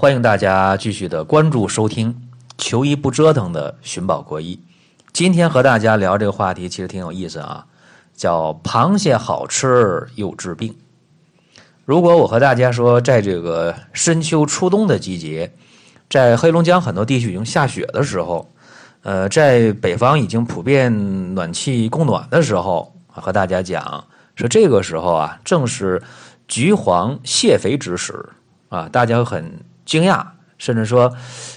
欢迎大家继续的关注收听，求医不折腾的寻宝国医。今天和大家聊这个话题，其实挺有意思啊，叫螃蟹好吃又治病。如果我和大家说，在这个深秋初冬的季节，在黑龙江很多地区已经下雪的时候，呃，在北方已经普遍暖气供暖的时候，和大家讲说这个时候啊，正是橘黄蟹肥之时啊，大家很。惊讶，甚至说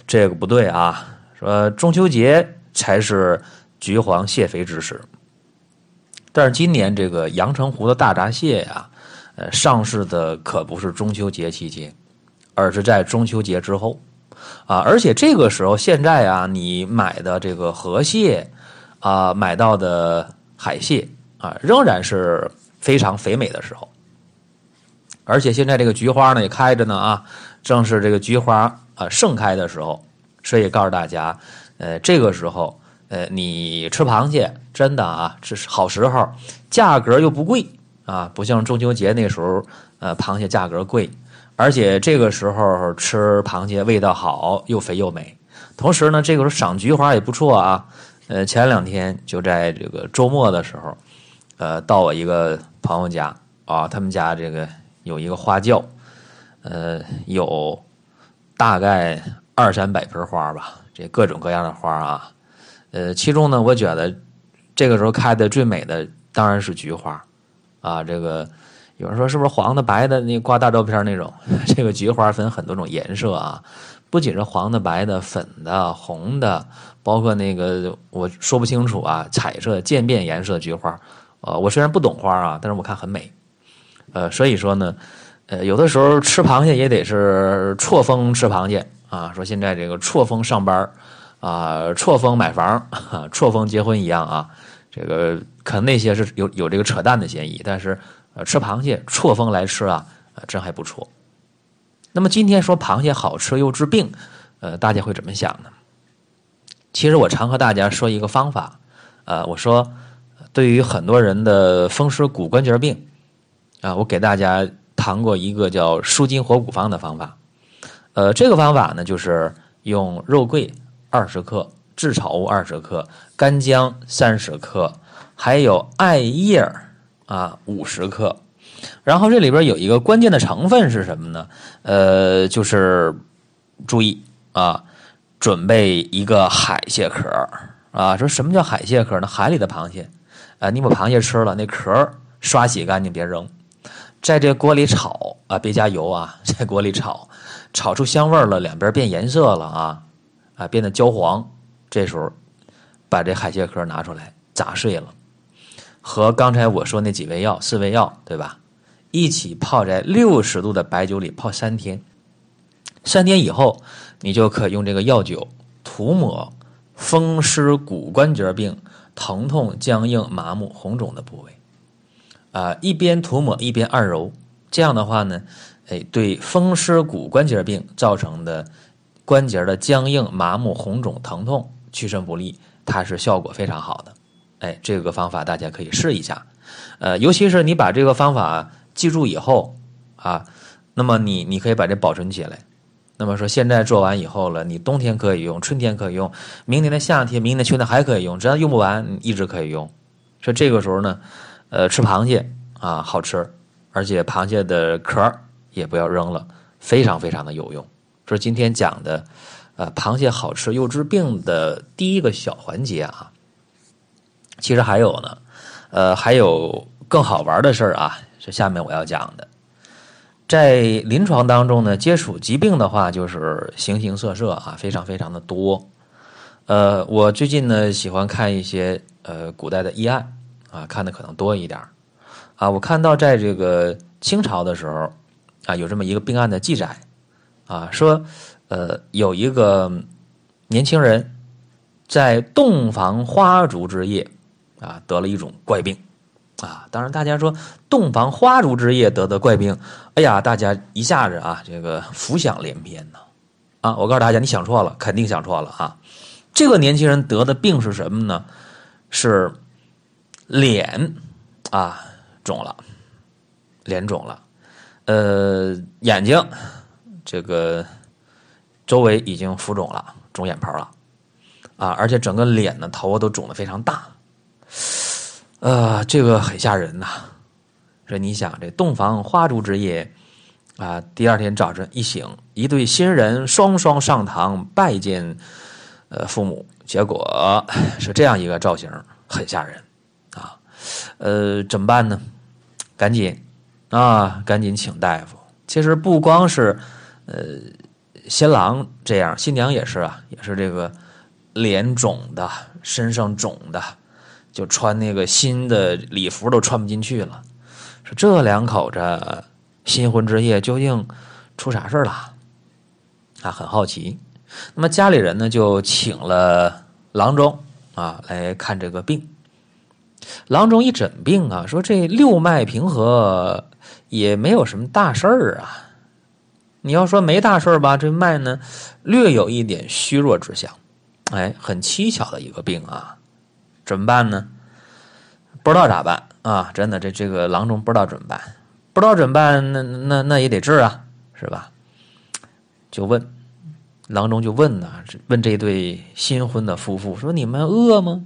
这个不对啊！说中秋节才是橘黄蟹肥之时，但是今年这个阳澄湖的大闸蟹呀，呃，上市的可不是中秋节期间，而是在中秋节之后啊！而且这个时候，现在啊，你买的这个河蟹啊，买到的海蟹啊，仍然是非常肥美的时候，而且现在这个菊花呢也开着呢啊。正是这个菊花啊盛开的时候，所以告诉大家，呃，这个时候，呃，你吃螃蟹真的啊，这是好时候，价格又不贵啊，不像中秋节那时候，呃，螃蟹价格贵，而且这个时候吃螃蟹味道好，又肥又美。同时呢，这个时候赏菊花也不错啊。呃，前两天就在这个周末的时候，呃，到我一个朋友家啊，他们家这个有一个花轿。呃，有大概二三百盆花吧，这各种各样的花啊。呃，其中呢，我觉得这个时候开的最美的当然是菊花啊。这个有人说是不是黄的、白的？那挂大照片那种？这个菊花分很多种颜色啊，不仅是黄的、白的、粉的、红的，包括那个我说不清楚啊，彩色渐变颜色菊花。呃，我虽然不懂花啊，但是我看很美。呃，所以说呢。呃，有的时候吃螃蟹也得是错峰吃螃蟹啊。说现在这个错峰上班啊，错峰买房，错峰结婚一样啊。这个可能那些是有有这个扯淡的嫌疑，但是呃，吃螃蟹错峰来吃啊，真还不错。那么今天说螃蟹好吃又治病，呃，大家会怎么想呢？其实我常和大家说一个方法，呃，我说对于很多人的风湿骨关节病啊，我给大家。谈过一个叫舒筋活骨方的方法，呃，这个方法呢，就是用肉桂二十克、炙炒物二十克、干姜三十克，还有艾叶啊五十克。然后这里边有一个关键的成分是什么呢？呃，就是注意啊，准备一个海蟹壳啊。说什么叫海蟹壳呢？海里的螃蟹啊，你把螃蟹吃了，那壳刷洗干净，别扔。在这锅里炒啊，别加油啊，在锅里炒，炒出香味了，两边变颜色了啊，啊，变得焦黄。这时候，把这海蟹壳拿出来，砸碎了，和刚才我说那几味药、四味药，对吧？一起泡在六十度的白酒里泡三天。三天以后，你就可用这个药酒涂抹风湿骨关节病疼痛、僵硬、麻木、红肿的部位。啊，一边涂抹一边按揉，这样的话呢，哎，对风湿骨关节病造成的关节的僵硬、麻木、红肿、疼痛、屈伸不利，它是效果非常好的。哎，这个方法大家可以试一下。呃，尤其是你把这个方法记住以后啊，那么你你可以把这保存起来。那么说现在做完以后了，你冬天可以用，春天可以用，明年的夏天、明年秋天还可以用，只要用不完，一直可以用。说这个时候呢。呃，吃螃蟹啊，好吃，而且螃蟹的壳也不要扔了，非常非常的有用。这是今天讲的，呃，螃蟹好吃又治病的第一个小环节啊。其实还有呢，呃，还有更好玩的事儿啊，是下面我要讲的。在临床当中呢，接触疾病的话，就是形形色色啊，非常非常的多。呃，我最近呢喜欢看一些呃古代的医案。啊，看的可能多一点啊。我看到在这个清朝的时候，啊，有这么一个病案的记载，啊，说，呃，有一个年轻人在洞房花烛之夜，啊，得了一种怪病，啊，当然大家说洞房花烛之夜得的怪病，哎呀，大家一下子啊，这个浮想联翩呐，啊，我告诉大家，你想错了，肯定想错了啊。这个年轻人得的病是什么呢？是。脸啊肿了，脸肿了，呃，眼睛这个周围已经浮肿了，肿眼泡了，啊，而且整个脸呢，头都肿得非常大，呃，这个很吓人呐。说你想，这洞房花烛之夜，啊，第二天早晨一醒，一对新人双双上堂拜见，呃，父母，结果是这样一个造型，很吓人，呃，怎么办呢？赶紧，啊，赶紧请大夫。其实不光是，呃。新郎这样，新娘也是啊，也是这个脸肿的，身上肿的，就穿那个新的礼服都穿不进去了。说这两口子新婚之夜究竟出啥事了？啊，很好奇。那么家里人呢，就请了郎中啊来看这个病。郎中一诊病啊，说这六脉平和，也没有什么大事儿啊。你要说没大事儿吧，这脉呢略有一点虚弱之象，哎，很蹊跷的一个病啊，怎么办呢？不知道咋办啊？真的，这这个郎中不知道怎么办，不知道怎么办，那那那也得治啊，是吧？就问郎中就问呐，问这对新婚的夫妇说：“你们饿吗？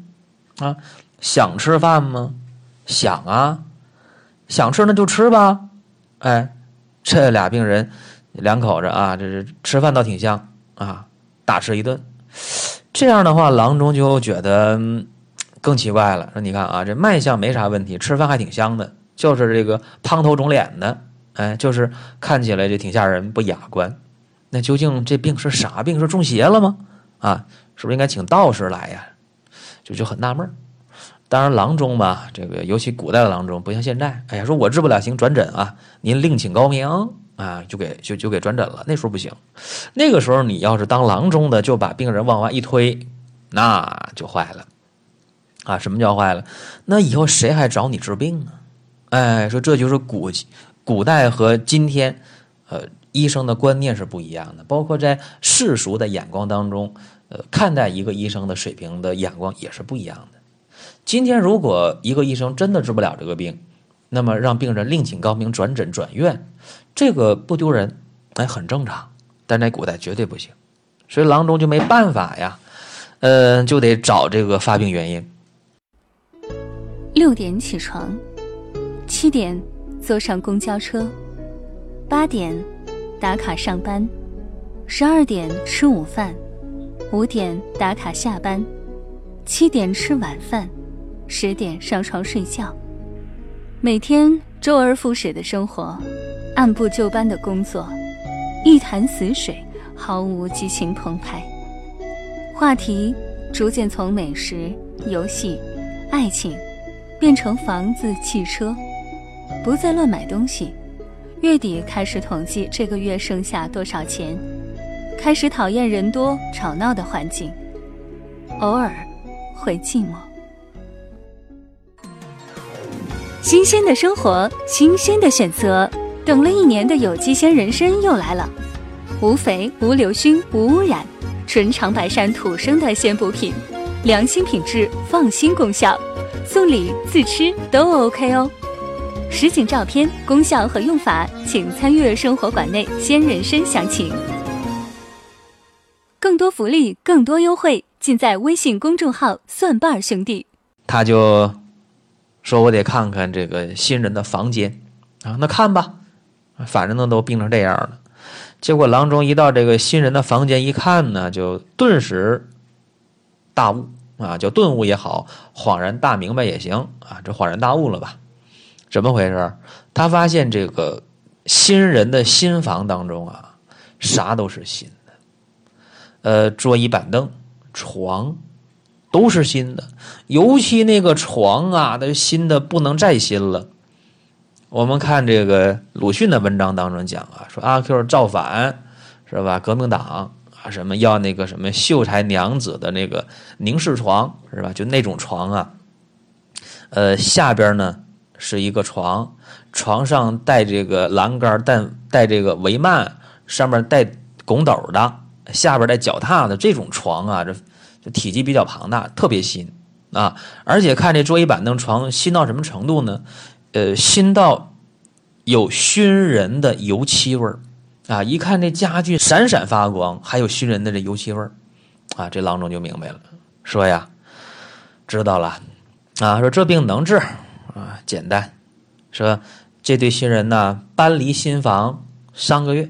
啊，想吃饭吗？想啊，想吃那就吃吧。”哎，这俩病人。两口子啊，这是吃饭倒挺香啊，大吃一顿。这样的话，郎中就觉得更奇怪了。说你看啊，这脉象没啥问题，吃饭还挺香的，就是这个胖头肿脸的，哎，就是看起来就挺吓人，不雅观。那究竟这病是啥病？是中邪了吗？啊，是不是应该请道士来呀？就就很纳闷儿。当然，郎中吧，这个尤其古代的郎中，不像现在，哎呀，说我治不了，行转诊啊，您另请高明。啊，就给就就给转诊了。那时候不行，那个时候你要是当郎中的，就把病人往外一推，那就坏了。啊，什么叫坏了？那以后谁还找你治病啊？哎，说这就是古古代和今天，呃，医生的观念是不一样的，包括在世俗的眼光当中，呃，看待一个医生的水平的眼光也是不一样的。今天如果一个医生真的治不了这个病，那么让病人另请高明转诊转院。这个不丢人，哎，很正常，但在古代绝对不行，所以郎中就没办法呀，呃，就得找这个发病原因。六点起床，七点坐上公交车，八点打卡上班，十二点吃午饭，五点打卡下班，七点吃晚饭，十点上床睡觉，每天周而复始的生活。按部就班的工作，一潭死水，毫无激情澎湃。话题逐渐从美食、游戏、爱情，变成房子、汽车，不再乱买东西。月底开始统计这个月剩下多少钱，开始讨厌人多吵闹的环境，偶尔会寂寞。新鲜的生活，新鲜的选择。等了一年的有机鲜人参又来了，无肥、无硫熏、无污染，纯长白山土生的鲜补品，良心品质，放心功效，送礼自吃都 OK 哦。实景照片、功效和用法，请参阅生活馆内鲜人参详情。更多福利，更多优惠，尽在微信公众号“蒜瓣兄弟”。他就说：“我得看看这个新人的房间啊，那看吧。”反正呢，都病成这样了。结果郎中一到这个新人的房间一看呢，就顿时大悟啊，叫顿悟也好，恍然大明白也行啊，这恍然大悟了吧？怎么回事？他发现这个新人的新房当中啊，啥都是新，呃，桌椅板凳、床都是新的，尤其那个床啊，那新的不能再新了。我们看这个鲁迅的文章当中讲啊，说阿 Q 造反是吧？革命党啊，什么要那个什么秀才娘子的那个凝视床是吧？就那种床啊，呃，下边呢是一个床，床上带这个栏杆带带这个帷幔，上面带拱斗的，下边带脚踏的这种床啊，这这体积比较庞大，特别新啊！而且看这桌椅板凳床新到什么程度呢？呃，新到有熏人的油漆味儿，啊，一看这家具闪闪发光，还有熏人的这油漆味儿，啊，这郎中就明白了，说呀，知道了，啊，说这病能治，啊，简单，说这对新人呢搬离新房三个月，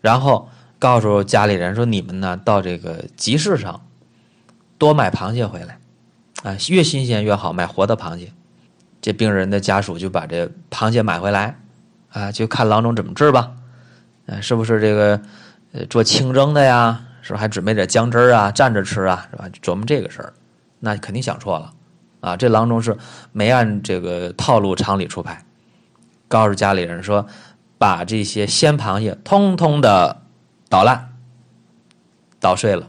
然后告诉家里人说你们呢到这个集市上多买螃蟹回来，啊，越新鲜越好，买活的螃蟹。这病人的家属就把这螃蟹买回来，啊，就看郎中怎么治吧。啊，是不是这个做清蒸的呀？是不是还准备点姜汁啊，蘸着吃啊？是吧？琢磨这个事儿，那肯定想错了啊！这郎中是没按这个套路常理出牌，告诉家里人说，把这些鲜螃蟹通通的捣烂、捣碎了。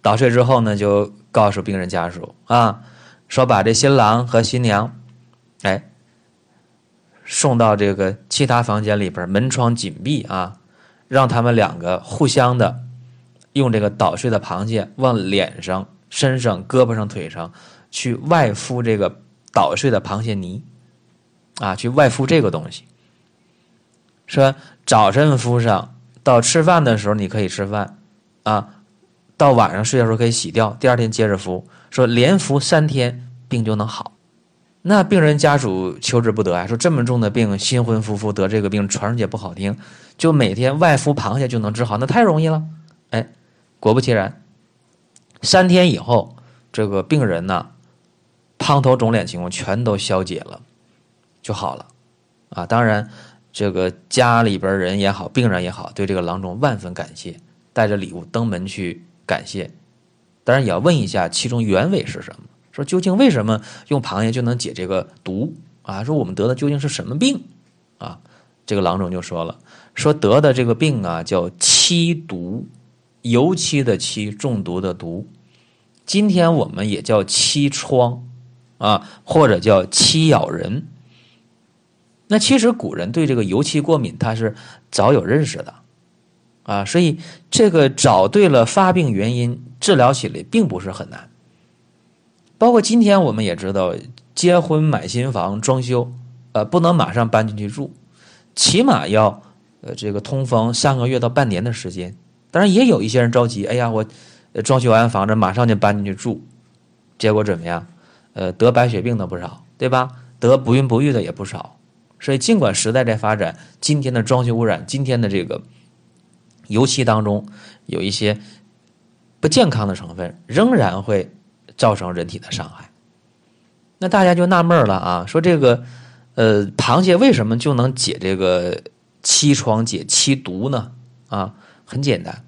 捣碎之后呢，就告诉病人家属啊，说把这新郎和新娘，哎。送到这个其他房间里边，门窗紧闭啊，让他们两个互相的用这个捣碎的螃蟹往脸上、身上、胳膊上、腿上去外敷这个捣碎的螃蟹泥啊，去外敷这个东西。说早晨敷上，到吃饭的时候你可以吃饭啊，到晚上睡觉时候可以洗掉，第二天接着敷。说连敷三天，病就能好。那病人家属求之不得啊，说这么重的病，新婚夫妇得这个病，传出去不好听，就每天外敷螃蟹就能治好，那太容易了。哎，果不其然，三天以后，这个病人呢，胖头肿脸情况全都消解了，就好了。啊，当然，这个家里边人也好，病人也好，对这个郎中万分感谢，带着礼物登门去感谢。当然也要问一下其中原委是什么。说究竟为什么用螃蟹就能解这个毒啊？说我们得的究竟是什么病啊？这个郎中就说了，说得的这个病啊叫漆毒，油漆的漆，中毒的毒。今天我们也叫漆疮啊，或者叫漆咬人。那其实古人对这个油漆过敏，他是早有认识的啊，所以这个找对了发病原因，治疗起来并不是很难。包括今天我们也知道，结婚买新房装修，呃，不能马上搬进去住，起码要呃这个通风三个月到半年的时间。当然也有一些人着急，哎呀，我装修完房子马上就搬进去住，结果怎么样？呃，得白血病的不少，对吧？得不孕不育的也不少。所以尽管时代在发展，今天的装修污染，今天的这个油漆当中有一些不健康的成分，仍然会。造成人体的伤害，那大家就纳闷了啊，说这个，呃，螃蟹为什么就能解这个漆疮、解漆毒呢？啊，很简单，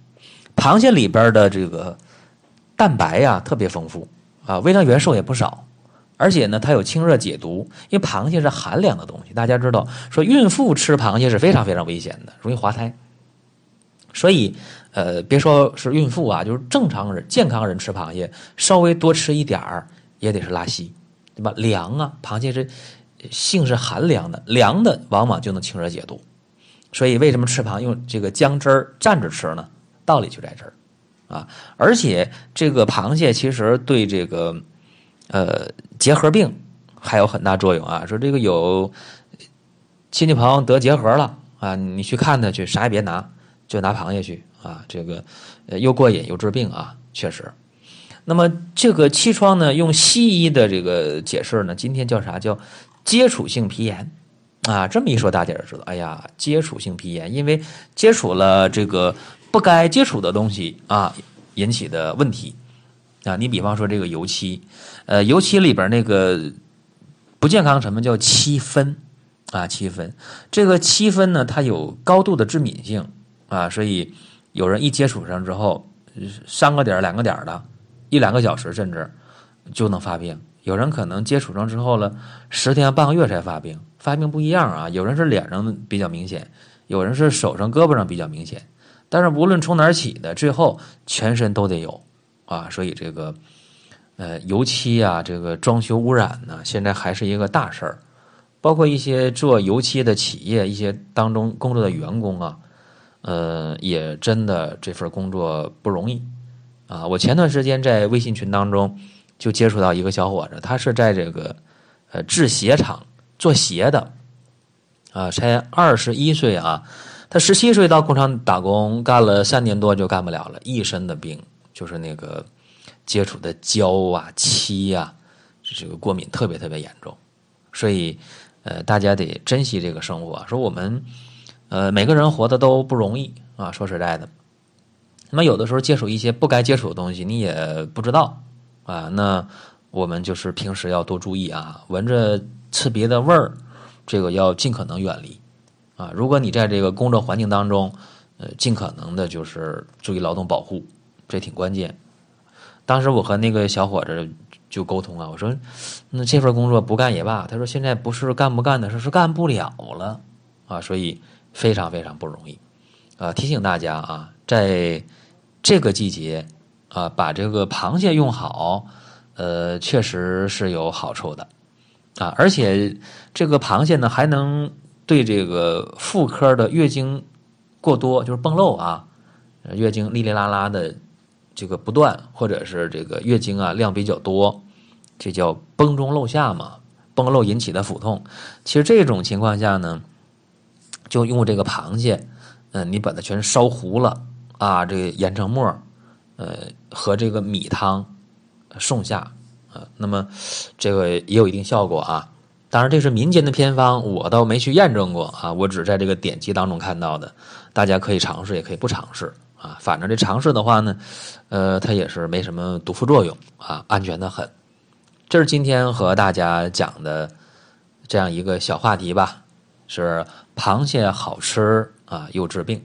螃蟹里边的这个蛋白呀特别丰富啊，微量元素也不少，而且呢，它有清热解毒。因为螃蟹是寒凉的东西，大家知道，说孕妇吃螃蟹是非常非常危险的，容易滑胎，所以。呃，别说是孕妇啊，就是正常人、健康人吃螃蟹，稍微多吃一点儿也得是拉稀，对吧？凉啊，螃蟹是性是寒凉的，凉的往往就能清热解毒。所以为什么吃螃用这个姜汁儿蘸着吃呢？道理就在这儿啊！而且这个螃蟹其实对这个呃结核病还有很大作用啊。说这个有亲戚朋友得结核了啊，你去看他去，啥也别拿，就拿螃蟹去。啊，这个又过瘾又治病啊，确实。那么这个气疮呢，用西医的这个解释呢，今天叫啥？叫接触性皮炎啊。这么一说，大家就知道，哎呀，接触性皮炎，因为接触了这个不该接触的东西啊，引起的问题啊。你比方说这个油漆，呃，油漆里边那个不健康成分叫漆酚啊，漆酚。这个漆酚呢，它有高度的致敏性啊，所以。有人一接触上之后，三个点两个点的，一两个小时甚至就能发病。有人可能接触上之后了，十天半个月才发病，发病不一样啊。有人是脸上比较明显，有人是手上、胳膊上比较明显。但是无论从哪儿起的，最后全身都得有啊。所以这个呃油漆啊，这个装修污染呢，现在还是一个大事儿。包括一些做油漆的企业，一些当中工作的员工啊。呃，也真的这份工作不容易啊！我前段时间在微信群当中就接触到一个小伙子，他是在这个呃制鞋厂做鞋的啊，才二十一岁啊，他十七岁到工厂打工，干了三年多就干不了了，一身的病，就是那个接触的胶啊、漆呀，这个过敏特别特别严重。所以，呃，大家得珍惜这个生活。说我们，呃，每个人活的都不容易啊。说实在的，那么有的时候接触一些不该接触的东西，你也不知道啊。那我们就是平时要多注意啊，闻着刺鼻的味儿，这个要尽可能远离。啊，如果你在这个工作环境当中，呃，尽可能的就是注意劳动保护，这挺关键。当时我和那个小伙子就沟通啊，我说，那这份工作不干也罢。他说现在不是干不干的事，是干不了了啊，所以非常非常不容易。啊，提醒大家啊，在这个季节啊，把这个螃蟹用好，呃，确实是有好处的啊，而且这个螃蟹呢还能。对这个妇科的月经过多，就是崩漏啊，月经哩哩啦啦的这个不断，或者是这个月经啊量比较多，这叫崩中漏下嘛，崩漏引起的腹痛。其实这种情况下呢，就用这个螃蟹，嗯，你把它全烧糊了啊，这个研成沫，呃，和这个米汤送下啊，那么这个也有一定效果啊。当然，这是民间的偏方，我倒没去验证过啊，我只在这个典籍当中看到的。大家可以尝试，也可以不尝试啊。反正这尝试的话呢，呃，它也是没什么毒副作用啊，安全的很。这是今天和大家讲的这样一个小话题吧，是螃蟹好吃啊，又治病。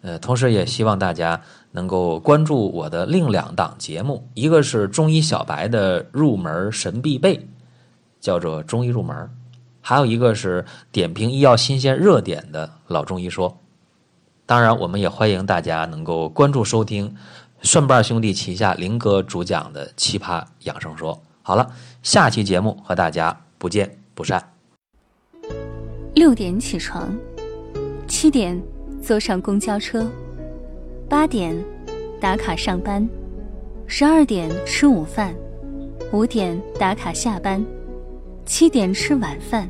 呃，同时也希望大家能够关注我的另两档节目，一个是中医小白的入门神必备。叫做中医入门，还有一个是点评医药新鲜热点的老中医说。当然，我们也欢迎大家能够关注收听蒜瓣兄弟旗下林哥主讲的奇葩养生说。好了，下期节目和大家不见不散。六点起床，七点坐上公交车，八点打卡上班，十二点吃午饭，五点打卡下班。七点吃晚饭，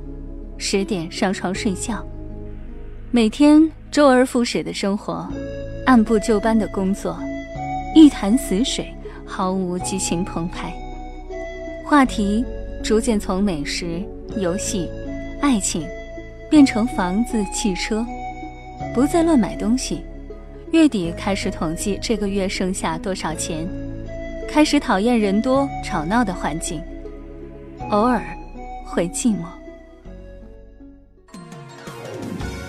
十点上床睡觉。每天周而复始的生活，按部就班的工作，一潭死水，毫无激情澎湃。话题逐渐从美食、游戏、爱情，变成房子、汽车，不再乱买东西。月底开始统计这个月剩下多少钱，开始讨厌人多吵闹的环境，偶尔。会寂寞。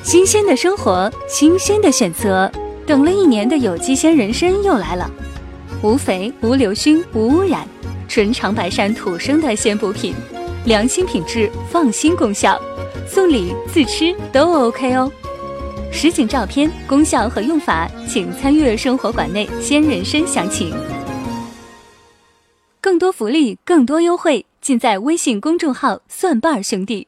新鲜的生活，新鲜的选择。等了一年的有机鲜人参又来了，无肥、无硫熏、无污染，纯长白山土生的鲜补品，良心品质，放心功效，送礼自吃都 OK 哦。实景照片、功效和用法，请参阅生活馆内鲜人参详情。更多福利，更多优惠。尽在微信公众号“蒜瓣兄弟”。